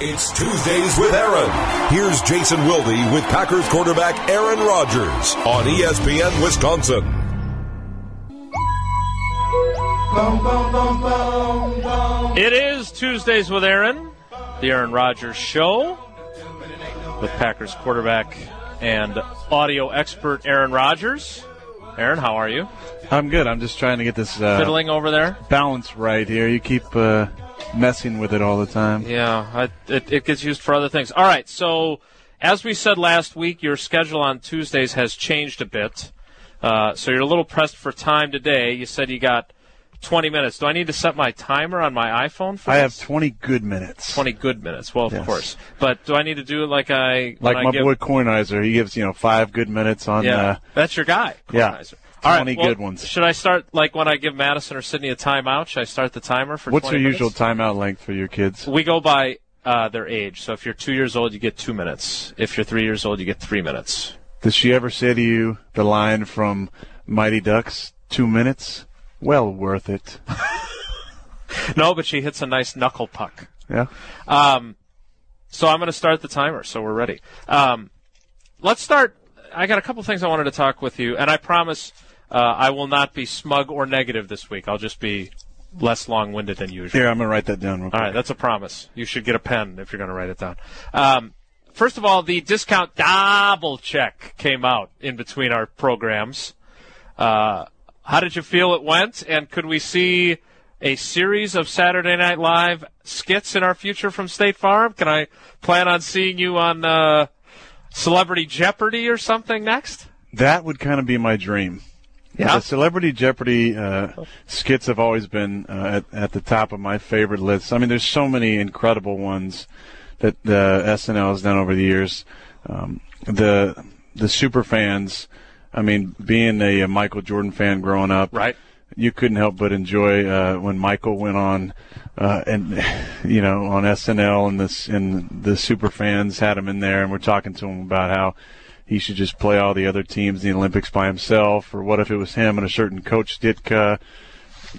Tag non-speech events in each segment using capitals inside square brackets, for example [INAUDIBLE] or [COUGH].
It's Tuesdays with Aaron. Here's Jason Wilde with Packers quarterback Aaron Rodgers on ESPN Wisconsin. It is Tuesdays with Aaron, the Aaron Rodgers Show, with Packers quarterback and audio expert Aaron Rodgers. Aaron, how are you? I'm good. I'm just trying to get this uh, Fiddling over there? balance right here. You keep uh, messing with it all the time. Yeah, I, it, it gets used for other things. All right, so as we said last week, your schedule on Tuesdays has changed a bit. Uh, so you're a little pressed for time today. You said you got 20 minutes. Do I need to set my timer on my iPhone for I have 20 good minutes. 20 good minutes. Well, of Yes. course. But do I need to do it like I Like I my give, boy Kornheiser, he gives you know five good minutes on. Yeah, Uh, that's your guy. yeah. Kornheiser. All right, 20 well, good ones. Should I start like when I give Madison or Sydney a timeout? Should I start the timer for? what's 20 your usual minutes? timeout length for your kids? We go by uh, their age. So if you're two years old, you get two minutes. If you're three years old, you get three minutes. Does she ever say to you the line from Mighty Ducks? Two minutes, well worth it. [LAUGHS] No, but she hits a nice knuckle puck. Yeah. Um, so I'm going to start the timer. So we're ready. Um, let's start. I got a couple things I wanted to talk with you, and I promise uh, I will not be smug or negative this week. I'll just be less long-winded than usual. Here, I'm gonna write that down. Real All right, that's a promise. You should get a pen if you're going to write it down. Um, first of all, the discount double check came out in between our programs. Uh, how did you feel it went? And could we see a series of Saturday Night Live skits in our future from State Farm? Can I plan on seeing you on uh, Celebrity Jeopardy or something next? That would kind of be my dream. Yeah. The Celebrity Jeopardy uh, skits have always been uh, at, at the top of my favorite lists. I mean, there's so many incredible ones that the SNL has done over the years. Um, the the super fans. I mean, being a, a Michael Jordan fan growing up, Right. you couldn't help but enjoy uh, when Michael went on, uh, and [LAUGHS] you know, on SNL and this and the super fans had him in there, and we're talking to him about how he should just play all the other teams in the Olympics by himself, or what if it was him and a certain Coach Ditka?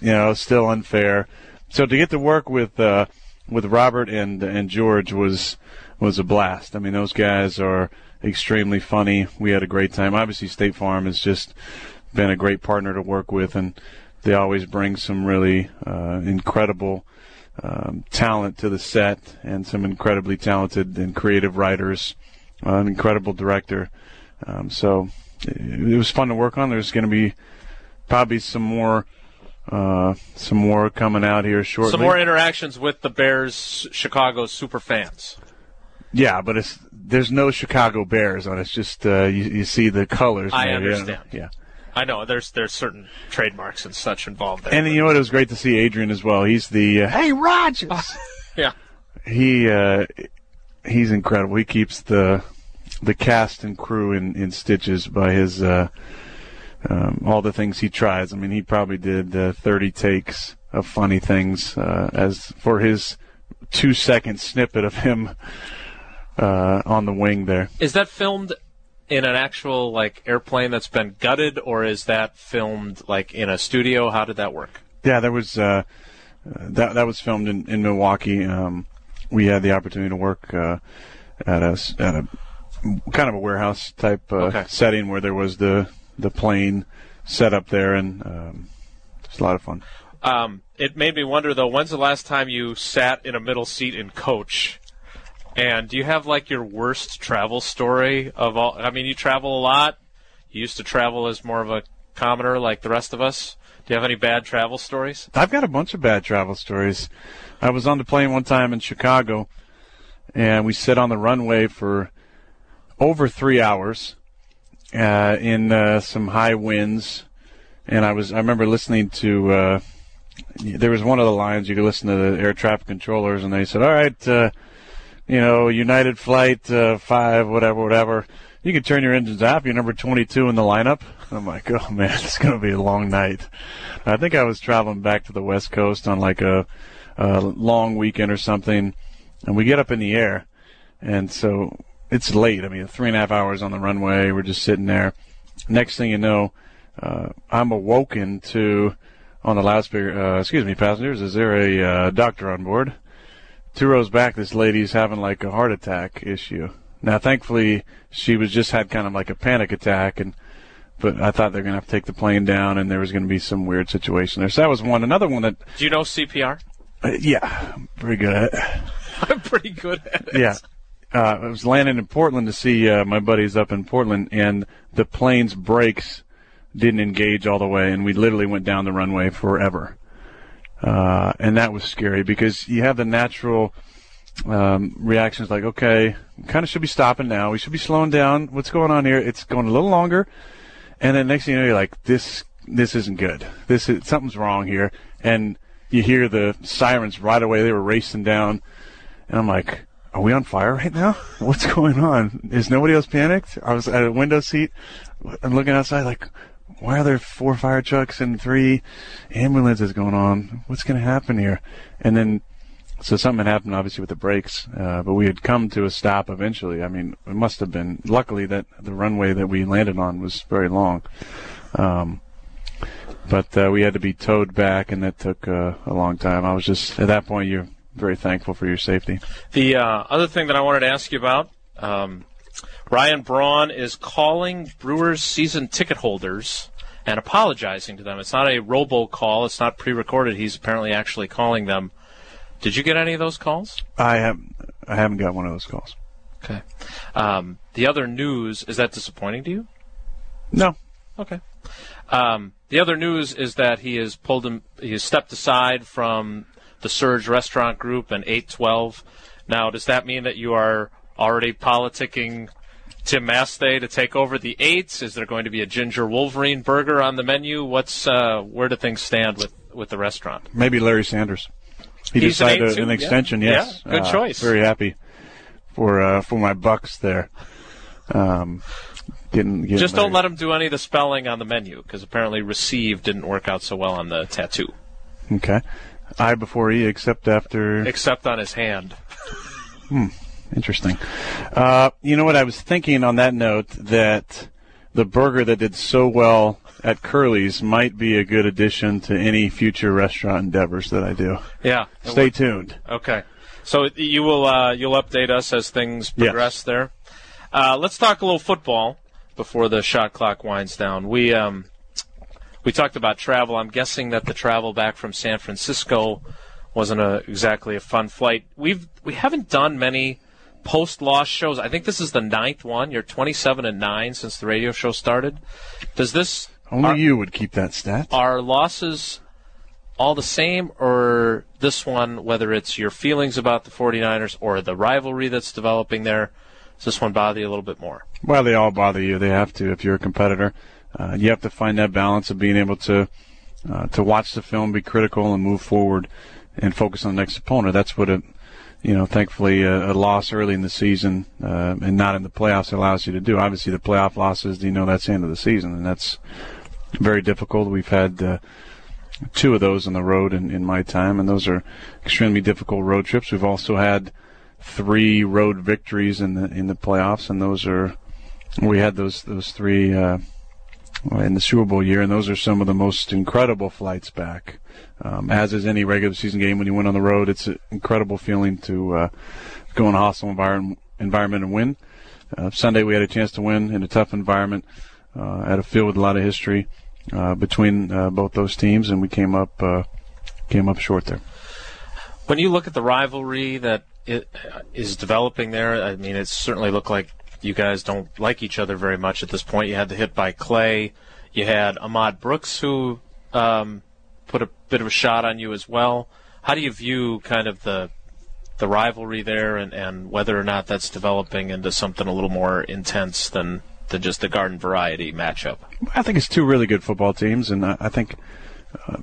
You know, still unfair. So to get to work with uh, with Robert and and George was was a blast. I mean, those guys are extremely funny. We had a great time. Obviously, State Farm has just been a great partner to work with, and they always bring some really uh, incredible um, talent to the set and some incredibly talented and creative writers, uh, an incredible director. Um, so it, it was fun to work on. There's going to be probably some more. Uh, some more coming out here shortly. Some more interactions with the Bears, Chicago super fans. Yeah, but it's there's no Chicago Bears on it. It's just uh, you, you see the colors. I maybe. understand. Yeah. I know there's there's certain trademarks and such involved there. And you know what? It was great to see Adrian as well. He's the uh, hey Rogers. [LAUGHS] yeah. he uh, he's incredible. He keeps the the cast and crew in, in stitches by his uh, um, all the things he tries. I mean, he probably did uh, 30 takes of funny things uh, as for his two second snippet of him uh, on the wing there. Is that filmed in an actual like airplane that's been gutted, or is that filmed like in a studio? How did that work? Yeah, there was uh, that that was filmed in in Milwaukee. Um, we had the opportunity to work uh, at a at a kind of a warehouse type uh, Okay. setting where there was the the plane set up there, and um, it's a lot of fun. Um, it made me wonder though. When's the last time you sat in a middle seat in coach? And do you have like your worst travel story of all? I mean, you travel a lot. You used to travel as more of a commoner like the rest of us. Do you have any bad travel stories? I've got a bunch of bad travel stories. I was on the plane one time in Chicago, and we sat on the runway for over three hours uh, in uh, some high winds. And I was I remember listening to uh, there was one of the lines you could listen to the air traffic controllers, and they said, "All right, uh, you know, United Flight uh, Five, whatever, whatever." You can turn your engines off. You're number 22 in the lineup. I'm like, oh [LAUGHS] man, it's going to be a long night. I think I was traveling back to the West Coast on like a, a long weekend or something, and we get up in the air, and so it's late. I mean, three and a half hours on the runway. We're just sitting there. Next thing you know, uh, I'm awoken to on the loudspeaker. Uh, excuse me, passengers, is there a uh, doctor on board? Two rows back, this lady's having like a heart attack issue. Now, thankfully, she was just had kind of like a panic attack, and but I thought they're going to have to take the plane down, and there was going to be some weird situation there. So that was one. Another one that, Do you know CPR? uh, yeah, I'm pretty good at. it. [LAUGHS] I'm pretty good at it. Yeah. Uh, I was landing in Portland to see uh, my buddies up in Portland, and the plane's brakes didn't engage all the way, and we literally went down the runway forever. Uh, and that was scary because you have the natural um, reactions like, okay, kind of should be stopping now. We should be slowing down. What's going on here? It's going a little longer. And then next thing you know, you're like, this, this isn't good. This is, something's wrong here. And you hear the sirens right away. They were racing down. And I'm like, are we on fire right now? [LAUGHS] What's going on? Is nobody else panicked? I was at a window seat. I'm looking outside like, why are there four fire trucks and three ambulances going on? What's going to happen here? And then, so something had happened obviously with the brakes, uh, but we had come to a stop eventually. I mean, it must have been, luckily that the runway that we landed on was very long. Um, but uh, we had to be towed back, and that took uh, a long time. I was just at that point. You're very thankful for your safety. The uh, other thing that I wanted to ask you about, um, Ryan Braun is calling Brewers season ticket holders and apologizing to them. It's not a robo call. It's not pre-recorded. He's apparently actually calling them. Did you get any of those calls? I have I haven't got one of those calls. Okay. Um, the other news is that disappointing to you? No, Okay. Um, the other news is that he has pulled him. He has stepped aside from the SURG Restaurant Group and 812. Now, does that mean that you are already politicking Tim Masthay to take over the eights? Is there going to be a ginger Wolverine burger on the menu? What's uh, where do things stand with with the restaurant? maybe Larry Sanders. He He's decided an yeah. extension. Yes, Yeah, good Uh, choice. Very happy for uh, for my Bucks there. Um, getting, getting Just don't let him do any of the spelling on the menu because apparently receive didn't work out so well on the tattoo, Okay, I before E, except after. except on his hand. Interesting. Uh, you know what? I was thinking on that note that the burger that did so well at Curly's might be a good addition to any future restaurant endeavors that I do. Yeah. Stay tuned. Okay. So you will uh, you'll update us as things Yes. progress there. Uh, let's talk a little football before the shot clock winds down. We um, we talked about travel. I'm guessing that the travel back from San Francisco wasn't a, exactly a fun flight. We've we haven't done many post loss shows. I think this is the ninth one. You're 27 and nine since the radio show started. Does this Only are- you would keep that stat. are losses all the same or this one whether it's your feelings about the 49ers or the rivalry that's developing there does this one bother you a little bit more Well, they all bother you. They have to if you're a competitor. Uh, you have to find that balance of being able to uh, to watch the film, be critical, and move forward, and focus on the next opponent. That's what a you know, thankfully, a, a loss early in the season uh, and not in the playoffs allows you to do. Obviously, the playoff losses, you know, that's the end of the season, and that's very difficult. We've had uh, two of those on the road in, in my time, and those are extremely difficult road trips. We've also had three road victories in the in the playoffs, and those are we had those those three uh, in the Super Bowl year, and those are some of the most incredible flights back. Um, as is any regular season game, when you win on the road, it's an incredible feeling to uh, go in a hostile environment environment and win. Uh, Sunday we had a chance to win in a tough environment uh, at a field with a lot of history uh, between uh, both those teams, and we came up uh, came up short there. when you look at the rivalry that is developing there i mean it certainly looked like you guys don't like each other very much at this point. You had the hit by clay. You had ahmad brooks who um, put a bit of a shot on you as well. How do you view kind of the the rivalry there and, and whether or not that's developing into something a little more intense than than just the garden variety matchup. I think it's two really good football teams, and I, I think uh,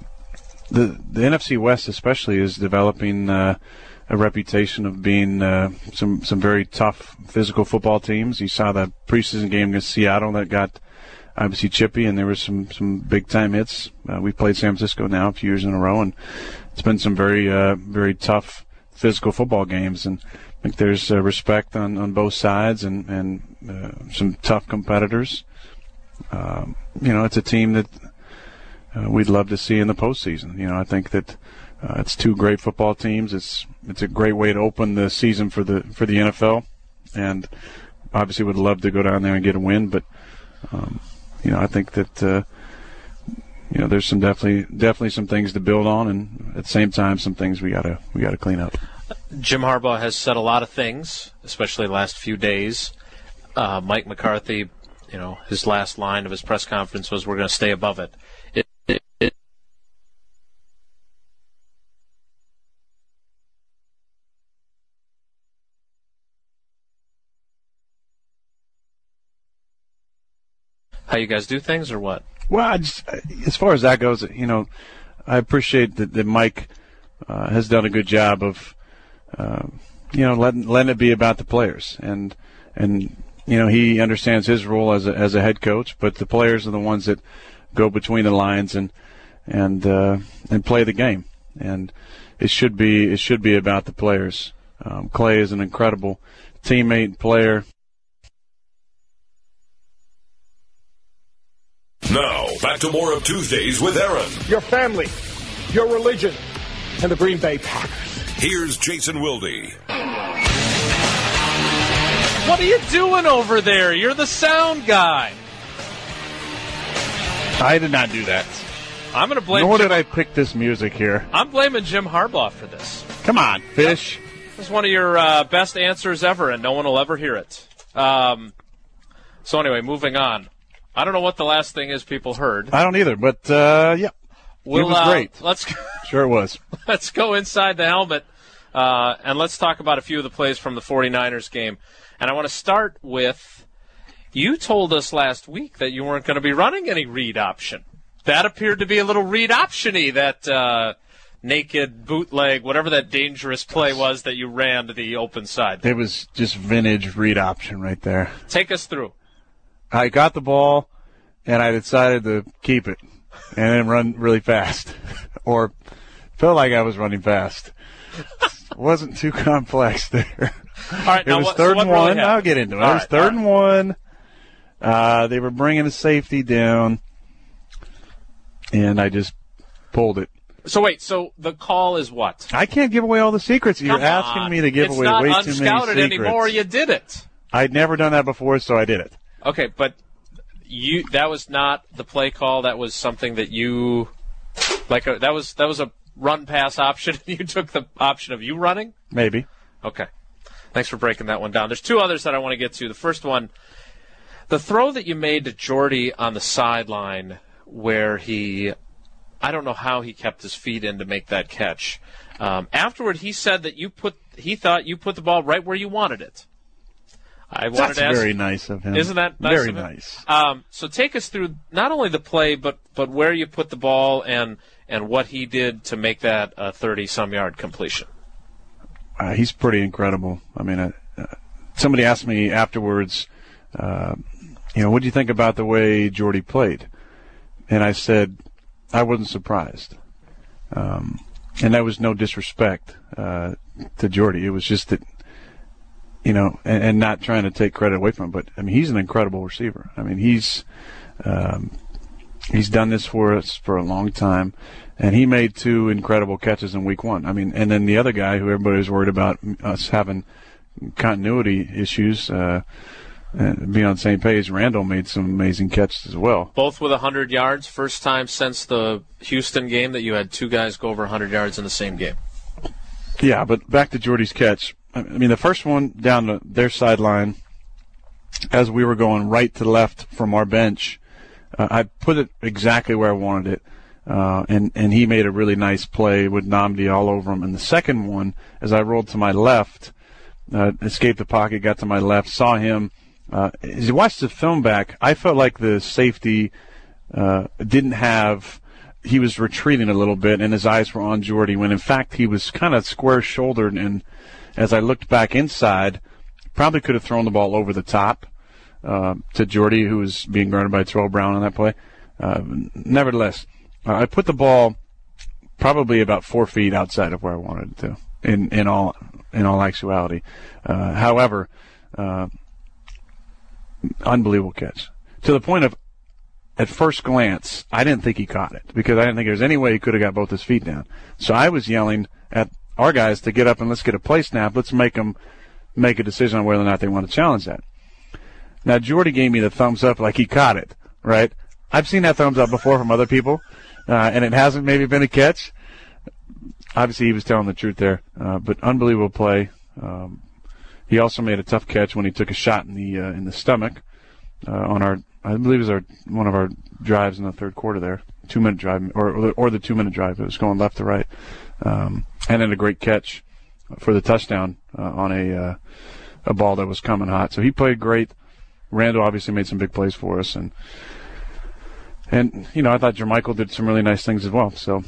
the the NFC West especially is developing uh, a reputation of being uh, some some very tough physical football teams. You saw the preseason game against Seattle that got obviously chippy, and there was some some big time hits. Uh, we've played San Francisco now a few years in a row, and it's been some very uh, very tough physical football games, and I think there's uh, respect on, on both sides, and and uh, some tough competitors. Um, you know, it's a team that uh, we'd love to see in the postseason. You know, I think that Uh, it's two great football teams. It's it's a great way to open the season for the for the NFL, and obviously would love to go down there and get a win. But um, you know, I think that uh, you know there's some definitely definitely some things to build on, and at the same time, some things we gotta we gotta clean up. Jim Harbaugh has said a lot of things, especially the last few days. Uh, Mike McCarthy, you know, his last line of his press conference was, "We're going to stay above it." How you guys do things, or what? Well, just, as far as that goes, you know, I appreciate that, that Mike uh, has done a good job of, uh, you know, letting letting it be about the players, and and you know he understands his role as a as a head coach, but the players are the ones that go between the lines and and uh, and play the game, and it should be it should be about the players. Um, Clay is an incredible teammate, and player. Now, back to more of Tuesdays with Aaron. Your family, your religion, and the Green Bay Packers. Here's Jason Wilde. What are you doing over there? You're the sound guy. I did not do that. I'm going to blame. Nor Jim, did I pick this music here. I'm blaming Jim Harbaugh for this. Come on, fish. This is one of your uh, best answers ever, and no one will ever hear it. Um, so anyway, moving on. I don't know what the last thing is people heard. I don't either, but uh, yeah, We'll, it was uh, great. Let's [LAUGHS] Sure, it was. [LAUGHS] let's go inside the helmet uh, and let's talk about a few of the plays from the 49ers game. And I want to start with you told us last week that you weren't going to be running any read option. That appeared to be a little read optiony. That uh, naked bootleg, whatever that dangerous play was that you ran to the open side. It was just vintage read option right there. Take us through. I got the ball, and I decided to keep it and then run really fast, [LAUGHS] or felt like I was running fast. wasn't too complex [LAUGHS] there. All right, It was what, third so and really one. happened? I'll get into it. All it was right, third all and one. Uh, they were bringing a safety down, and I just pulled it. So wait, so the call is what? I can't give away all the secrets. You're asking on. me to give it's away way too many unscouted secrets. anymore. You did it. I'd never done that before, so I did it. Okay, but you that was not the play call. That was something that you like. A, that was that was a run pass [LAUGHS] option. you took the option of you running. Maybe. Okay, thanks for breaking that one down. There's two others that I want to get to. The first one, the throw that you made to Jordy on the sideline, where he, I don't know how he kept his feet in to make that catch. Um, afterward, he said that you put he thought you put the ball right where you wanted it. I wanted That's to ask, very nice of him. Isn't that nice very nice? Um, so take us through not only the play, but but where you put the ball and and what he did to make that a thirty some yard completion. Uh, he's pretty incredible. I mean, uh, uh, somebody asked me afterwards, uh, you know, what do you think about the way Jordy played? And I said, I wasn't surprised. Um, and that was no disrespect uh, to Jordy. It was just that, you know, and, and not trying to take credit away from him, but I mean, he's an incredible receiver. I mean, he's um, he's done this for us for a long time, and he made two incredible catches in Week One. I mean, and then the other guy who everybody was worried about us having continuity issues. Uh, and being on the same page, Randall made some amazing catches as well. Both with hundred yards, first time since the Houston game that you had two guys go over hundred yards in the same game. Yeah, but back to Jordy's catch. I mean, the first one down their sideline, as we were going right to left from our bench, uh, I put it exactly where I wanted it. Uh, and, and he made a really nice play with Nnamdi all over him. And the second one, as I rolled to my left, uh, escaped the pocket, got to my left, saw him. Uh, as you watched the film back, I felt like the safety uh, didn't have. He was retreating a little bit, and his eyes were on Jordy. When in fact he was kind of square-shouldered, and as I looked back inside, probably could have thrown the ball over the top uh, to Jordy, who was being guarded by Tarell Brown on that play. Uh, nevertheless, I put the ball probably about four feet outside of where I wanted it to. In in all in all actuality, uh, however, uh, unbelievable catch to the point of at first glance, I didn't think he caught it because I didn't think there was any way he could have got both his feet down. So I was yelling at our guys to get up and let's get a play snap. Let's make them make a decision on whether or not they want to challenge that. Now Jordy gave me the thumbs up like he caught it, right? I've seen that thumbs up before from other people, uh, and it hasn't maybe been a catch. Obviously, he was telling the truth there, uh, but unbelievable play. Um, he also made a tough catch when he took a shot in the uh, in the stomach uh, on our, I believe it was our one of our drives in the third quarter there, two minute drive or or the, or the two minute drive. It was going left to right, um, and then a great catch for the touchdown uh, on a uh, a ball that was coming hot. So he played great. Randall obviously made some big plays for us, and and you know I thought Jermichael did some really nice things as well. So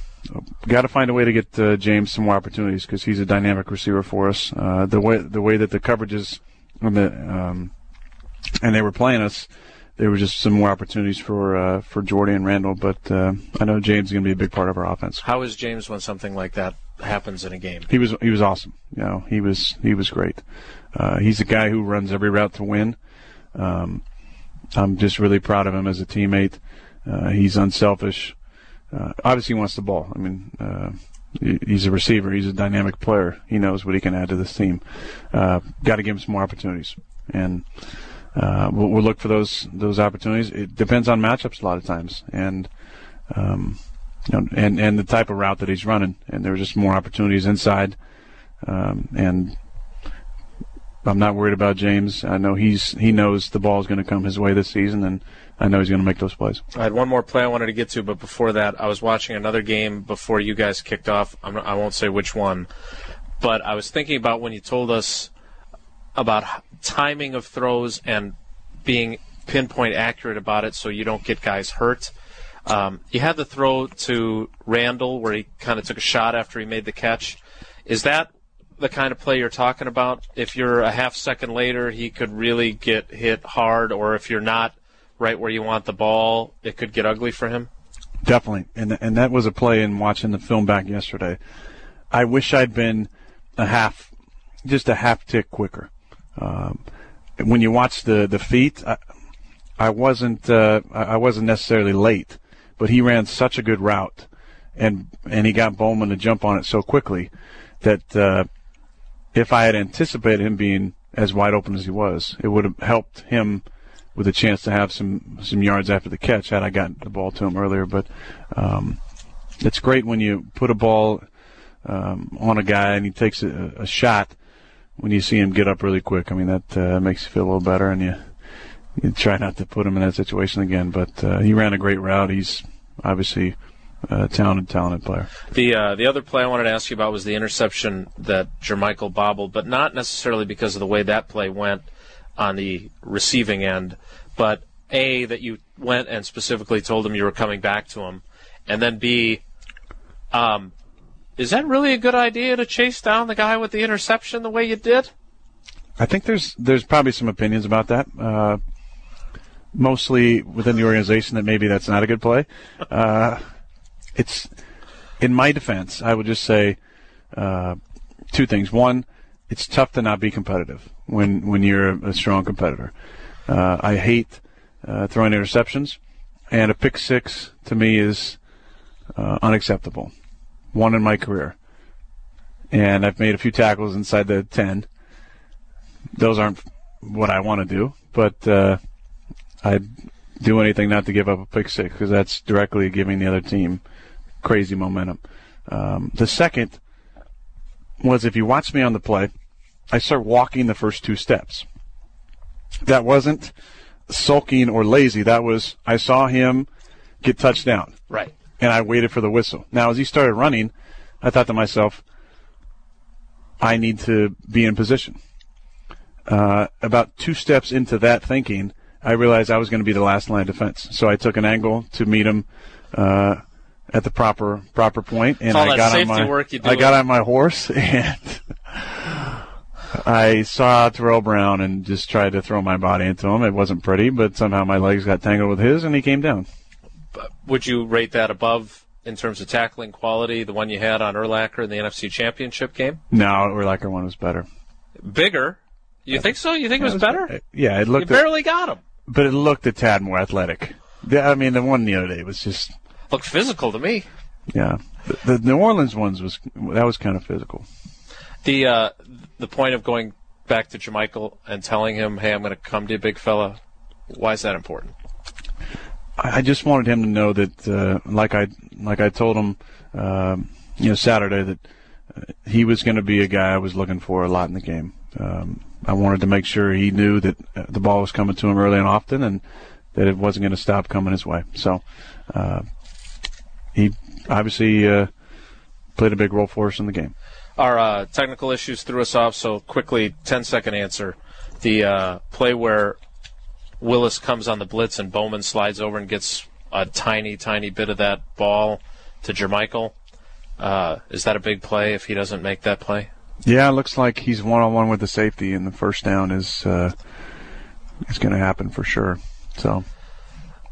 got to find a way to get uh, James some more opportunities because he's a dynamic receiver for us. Uh, the way the way that the coverages on the um, and they were playing us, there were just some more opportunities for uh, for Jordy and Randall. But uh, I know James is going to be a big part of our offense. How is James when something like that happens in a game? He was he was awesome. You know, he was he was great. Uh, he's a guy who runs every route to win. Um, I'm just really proud of him as a teammate. Uh, he's unselfish. Uh, obviously, he wants the ball. I mean, uh, he's a receiver. He's a dynamic player. He knows what he can add to this team. Uh, Got to give him some more opportunities, and uh, we'll, we'll, look for those those opportunities. It depends on matchups a lot of times, and um, you know, and and the type of route that he's running. And there just more opportunities inside, um, and I'm not worried about James. I know he's he knows the ball is going to come his way this season, and I know he's going to make those plays. I had one more play I wanted to get to, but before that, I was watching another game before you guys kicked off. I'm, I will not say which one, but I was thinking about when you told us about timing of throws and being pinpoint accurate about it, so you don't get guys hurt. Um, you had the throw to Randall where he kind of took a shot after he made the catch. Is that the kind of play you're talking about? If you're a half second later, he could really get hit hard, or if you're not right where you want the ball, it could get ugly for him. Definitely, and and that was a play in watching the film back yesterday. I wish I'd been a half, just a half tick quicker. Um, when you watch the the feet, I, I wasn't uh, I wasn't necessarily late, but he ran such a good route, and and he got Bowman to jump on it so quickly that uh, if I had anticipated him being as wide open as he was, it would have helped him with a chance to have some some yards after the catch had I gotten the ball to him earlier. But um, it's great when you put a ball um, on a guy and he takes a, a, shot when you see him get up really quick. I mean that uh, makes you feel a little better, and you you try not to put him in that situation again. But uh, he ran a great route. He's obviously a talented, talented player. The uh, the other play I wanted to ask you about was the interception that Jermichael bobbled, but not necessarily because of the way that play went on the receiving end, but a that you went and specifically told him you were coming back to him, and then b, um, is that really a good idea to chase down the guy with the interception the way you did? I think there's there's probably some opinions about that. Uh, mostly within the organization that maybe that's not a good play. Uh, it's in my defense, I would just say uh, two things. One, it's tough to not be competitive when when you're a, strong competitor. Uh, I hate uh, throwing interceptions, and a pick six to me is uh, unacceptable. One in my career, and I've made a few tackles inside the ten. Those aren't what I want to do, but uh, I'd do anything not to give up a pick six because that's directly giving the other team crazy momentum. Um, the second was if you watch me on the play, I start walking the first two steps. That wasn't sulking or lazy. That was I saw him get touched down. Right. And I waited for the whistle. Now as he started running, I thought to myself, I need to be in position. Uh, about two steps into that thinking, I realized I was going to be the last line of defense. So I took an angle to meet him uh, at the proper proper point, and I got on my I got on my horse [LAUGHS] and I saw Tarell Brown and just tried to throw my body into him. It wasn't pretty, but somehow my legs got tangled with his, and he came down. Would you rate that above in terms of tackling quality, the one you had on Urlacher in the NFC Championship game? No, Urlacher one was better. Bigger. You think so? You think yeah, it was, better? Yeah, it looked. You barely got him. But it looked a tad more athletic. The- I mean, the one the other day was just Looked physical to me. yeah. The, the New Orleans ones was that was kind of physical. The uh, the point of going back to Jermichael and telling him, "Hey, I'm going to come to you, big fella." Why is that important? I I just wanted him to know that, uh, like I like I told him, um, you know, Saturday that uh, he was going to be a guy I was looking for a lot in the game. Um, I wanted to make sure he knew that uh, the ball was coming to him early and often, and that it wasn't going to stop coming his way. So uh, he obviously uh, played a big role for us in the game. Our uh, technical issues threw us off, so quickly, 10 second answer. The uh, play where Willis comes on the blitz and Bowman slides over and gets a tiny, tiny bit of that ball to Jermichael. Uh, is that a big play if he doesn't make that play? Yeah, it looks like he's one on one with the safety, and the first down is uh, is going to happen for sure. So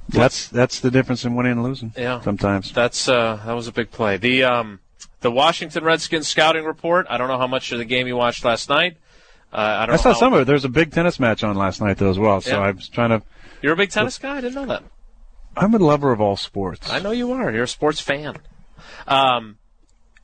that's that's the difference in winning and losing. Yeah. sometimes. That's uh, that was a big play. The um, the Washington Redskins scouting report. I don't know how much of the game you watched last night. Uh, I don't. I saw some of it. There's a big tennis match on last night though as well. So Yeah. I was trying to. You're a big tennis guy. I didn't know that. I'm a lover of all sports. I know you are. You're a sports fan. Um,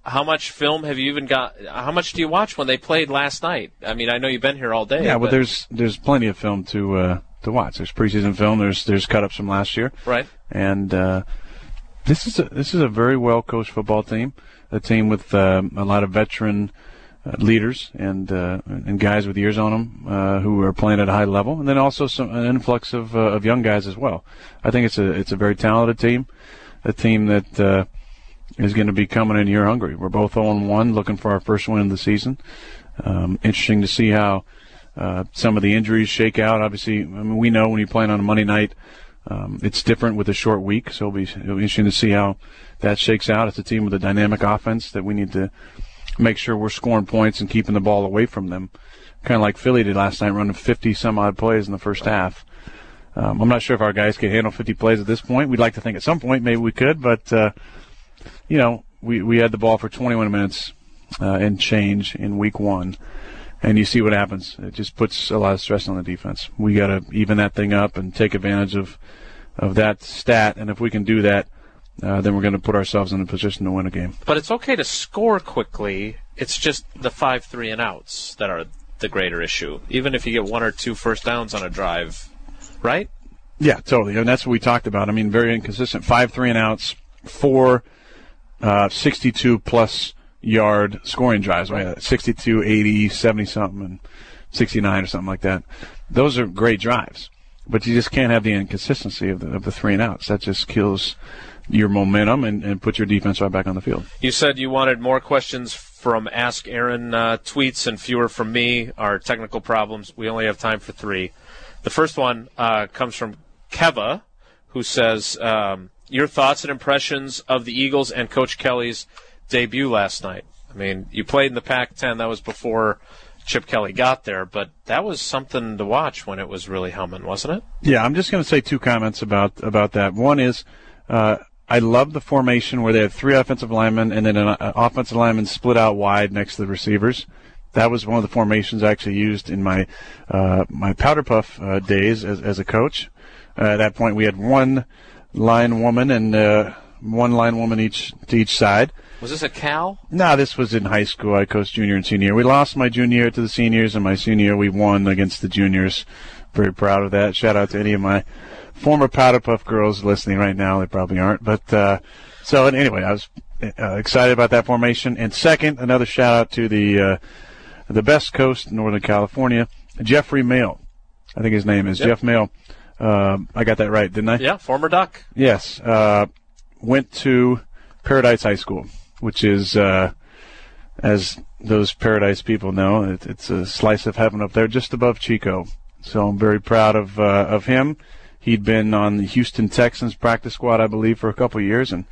how much film have you even got? How much do you watch when they played last night? I mean, I know you've been here all day. Yeah, well, but- there's there's plenty of film to uh, to watch. There's preseason film. There's there's cut ups from last year, right. and uh, this is a, this is a very well coached football team. A team with um, a lot of veteran uh, leaders and uh, and guys with years on them uh, who are playing at a high level, and then also some an influx of uh, of young guys as well. I think it's a it's a very talented team, a team that. Is going to be coming in here hungry. We're both 0-1, looking for our first win of the season. Um, interesting to see how uh, some of the injuries shake out. Obviously, I mean, we know when you're playing on a Monday night, um, it's different with a short week. So it'll be, it'll be interesting to see how that shakes out. It's a team with a dynamic offense that we need to make sure we're scoring points and keeping the ball away from them. Kind of like Philly did last night, running 50 some odd plays in the first half. Um, I'm not sure if our guys can handle 50 plays at this point. We'd like to think at some point maybe we could, but uh, you know, we, we had the ball for 21 minutes uh, and change in week one, and you see what happens. It just puts a lot of stress on the defense. We got to even that thing up and take advantage of of that stat, and if we can do that, uh, then we're going to put ourselves in a position to win a game. But it's okay to score quickly. It's just the five three and outs that are the greater issue. Even if you get one or two first downs on a drive, right? Yeah, totally, and that's what we talked about. I mean, very inconsistent. Five three and outs, four uh, 62 plus yard scoring drives, right? 62, 80, 70 something, and 69 or something like that. Those are great drives, but you just can't have the inconsistency of the, of the three and outs. That just kills your momentum and, and puts your defense right back on the field. You said you wanted more questions from Ask Aaron uh, tweets and fewer from me. Our technical problems. We only have time for three. The first one uh, comes from Keva, who says, um, "Your thoughts and impressions of the Eagles and Coach Kelly's debut last night. I mean, you played in the Pac-10. That was before Chip Kelly got there, but that was something to watch when it was really humming, wasn't it? Yeah, I'm just going to say two comments about about that. One is, uh, I love the formation where they have three offensive linemen and then an uh, offensive lineman split out wide next to the receivers. That was one of the formations I actually used in my uh, my powder puff uh, days as, as a coach. Uh, at that point, we had one line woman and uh, one line woman each to each side. Was this a cow? No, this was in high school. I coached junior and senior. We lost my junior year to the seniors, and my senior year we won against the juniors. Very proud of that. Shout out to any of my former Powder Puff girls listening right now. They probably aren't, but uh, so anyway, I was uh, excited about that formation. And second, another shout out to the uh, the best coast Northern California, Jeffrey Maehl. I think his name is Yep. Jeff Maehl. Um I got that right, didn't I? Yeah, former Duck. Yes. Uh, went to Paradise High School, which is, uh, as those Paradise people know, it, it's a slice of heaven up there, just above Chico. So I'm very proud of uh, of him. He'd been on the Houston Texans practice squad, I believe, for a couple of years, and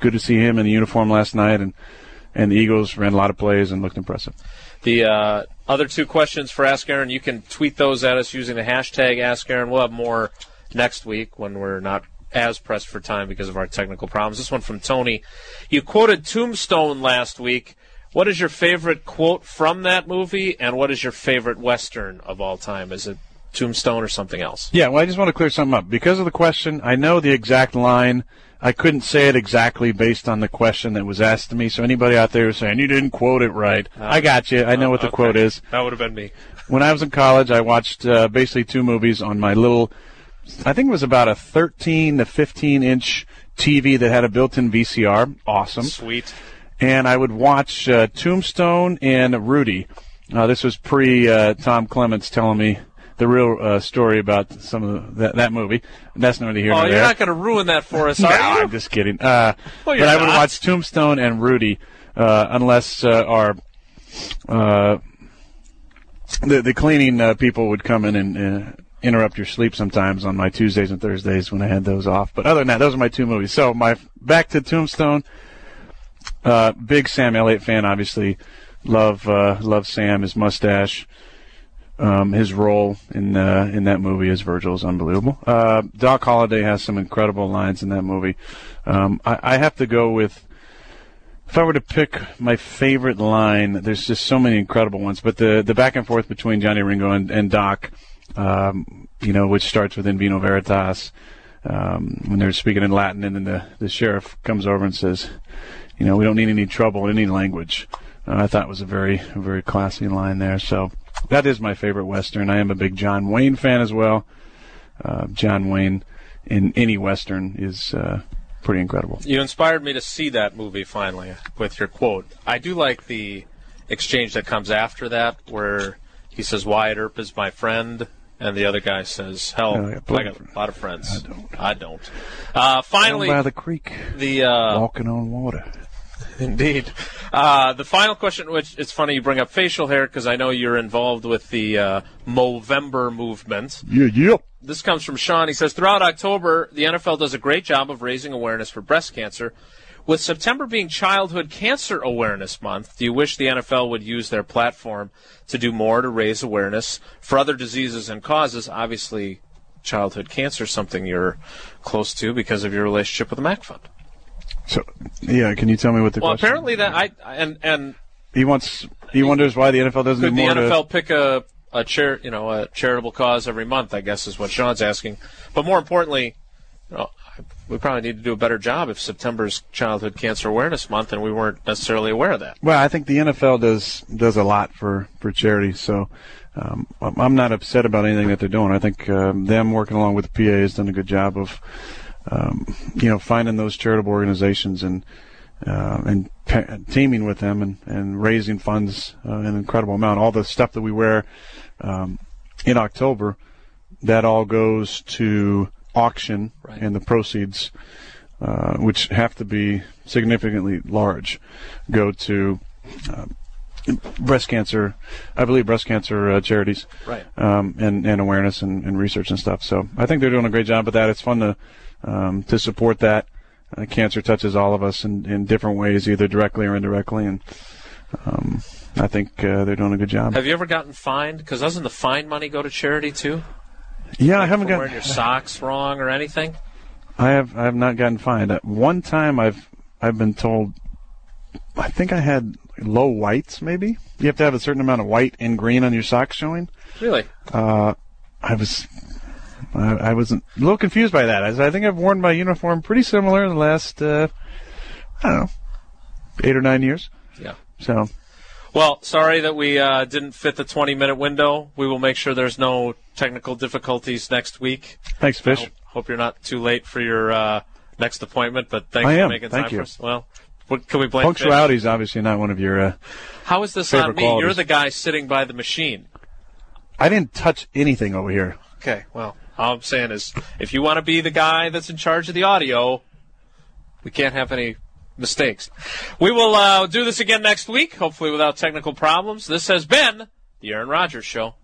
good to see him in the uniform last night. And and the Eagles ran a lot of plays and looked impressive. The uh, other two questions for Ask Aaron, you can tweet those at us using the hashtag Ask Aaron. We'll have more next week when we're not as pressed for time because of our technical problems. This one from Tony. You quoted Tombstone last week. What is your favorite quote from that movie, and what is your favorite Western of all time? Is it Tombstone or something else? Yeah, well, I just want to clear something up. Because of the question, I know the exact line. I couldn't say it exactly based on the question that was asked to me. So anybody out there saying you didn't quote it right, I got you. I know what the Okay. quote is. That would have been me. [LAUGHS] When I was in college, I watched uh, basically two movies on my little. I think it was about a 13 to 15 inch TV that had a built-in VCR. Awesome Sweet. and I would watch uh, Tombstone and Rudy. Uh, this was pre uh, Tom Clements telling me the real uh, story about some of the, that, that movie. That's neither here Oh, nor you're there. not going to ruin that for us, no, are you? I'm just kidding. Uh, Well, but you're I would watch Tombstone and Rudy uh, unless uh, our uh, the the cleaning uh, people would come in and. Uh, interrupt your sleep sometimes on my Tuesdays and Thursdays when I had those off. But other than that, those are my two movies. So my back to Tombstone. Uh, big Sam Elliott fan, obviously. Love uh, love Sam, his mustache, um, his role in uh, in that movie as Virgil is unbelievable. Uh, Doc Holliday has some incredible lines in that movie. Um, I, I have to go with. If I were to pick my favorite line, there's just so many incredible ones. But the the back and forth between Johnny Ringo and, and Doc, um, you know, which starts with In Vino Veritas, um, when they're speaking in Latin, and then the the sheriff comes over and says, you know, we don't need any trouble in any language. Uh, I thought was a very, very classy line there. So that is my favorite Western. I am a big John Wayne fan as well. Uh, John Wayne in any Western is uh, pretty incredible. You inspired me to see that movie finally with your quote. I do like the exchange that comes after that where he says, Wyatt Earp is my friend. And the other guy says, "Hell, Yeah, I got I got a lot of friends. I don't. I don't." Uh, finally, Down by the creek, the uh, walking on water. [LAUGHS] Indeed. Uh, the final question, which it's funny you bring up facial hair because I know you're involved with the uh, Movember movement. Yeah, yeah. This comes from Sean. He says throughout October, the NFL does a great job of raising awareness for breast cancer. With September being Childhood Cancer Awareness Month, do you wish the NFL would use their platform to do more to raise awareness for other diseases and causes? Obviously, childhood cancer is something you're close to because of your relationship with the MACC Fund. So, yeah, can you tell me what the Well, question? apparently that I and and he wants. He wonders why the NFL doesn't Could do the NFL to. pick a a chair, you know, a charitable cause every month? I guess is what Sean's asking. But more importantly, you know, we probably need to do a better job if September's Childhood Cancer Awareness Month, and we weren't necessarily aware of that. Well, I think the NFL does does a lot for for charity, so um, I'm I'm not upset about anything that they're doing. I think um, them working along with the PA has done a good job of, um, you know, finding those charitable organizations and uh, and pe- teaming with them and, and raising funds uh, an incredible amount. All the stuff that we wear um, in October, that all goes to auction, Right. and the proceeds, uh, which have to be significantly large, go to uh, breast cancer. I believe breast cancer uh, charities, Right. um, and and awareness and, and research and stuff. So I think they're doing a great job with that. It's fun to um, to support that. Uh, cancer touches all of us in, in different ways, either directly or indirectly, and um, I think uh, they're doing a good job. Have you ever gotten fined? Because doesn't the fine money go to charity too? yeah, I haven't For got. wearing your socks wrong or anything? I have I have not gotten fined. At one time, I've I've been told. I think I had low whites. Maybe you have to have a certain amount of white and green on your socks showing. Really? Uh, I was. I, I was a little confused by that. I, I think I've worn my uniform pretty similar in the last, uh, I don't know, eight or nine years. Yeah. So, Well, sorry that we uh, didn't fit the 20 minute window. We will make sure there's no technical difficulties next week. thanks, Fish. Hope, hope you're not too late for your uh, next appointment, but thanks I for am. making Thank time you. for us. Well, what can we blame? Fish? Punctuality is obviously not one of your. Uh, How is this on me? You're the guy sitting by the machine. I didn't touch anything over here. Okay, well, all I'm saying is if you want to be the guy that's in charge of the audio, we can't have any mistakes. We will uh, do this again next week, hopefully without technical problems. This has been the Aaron Rodgers Show.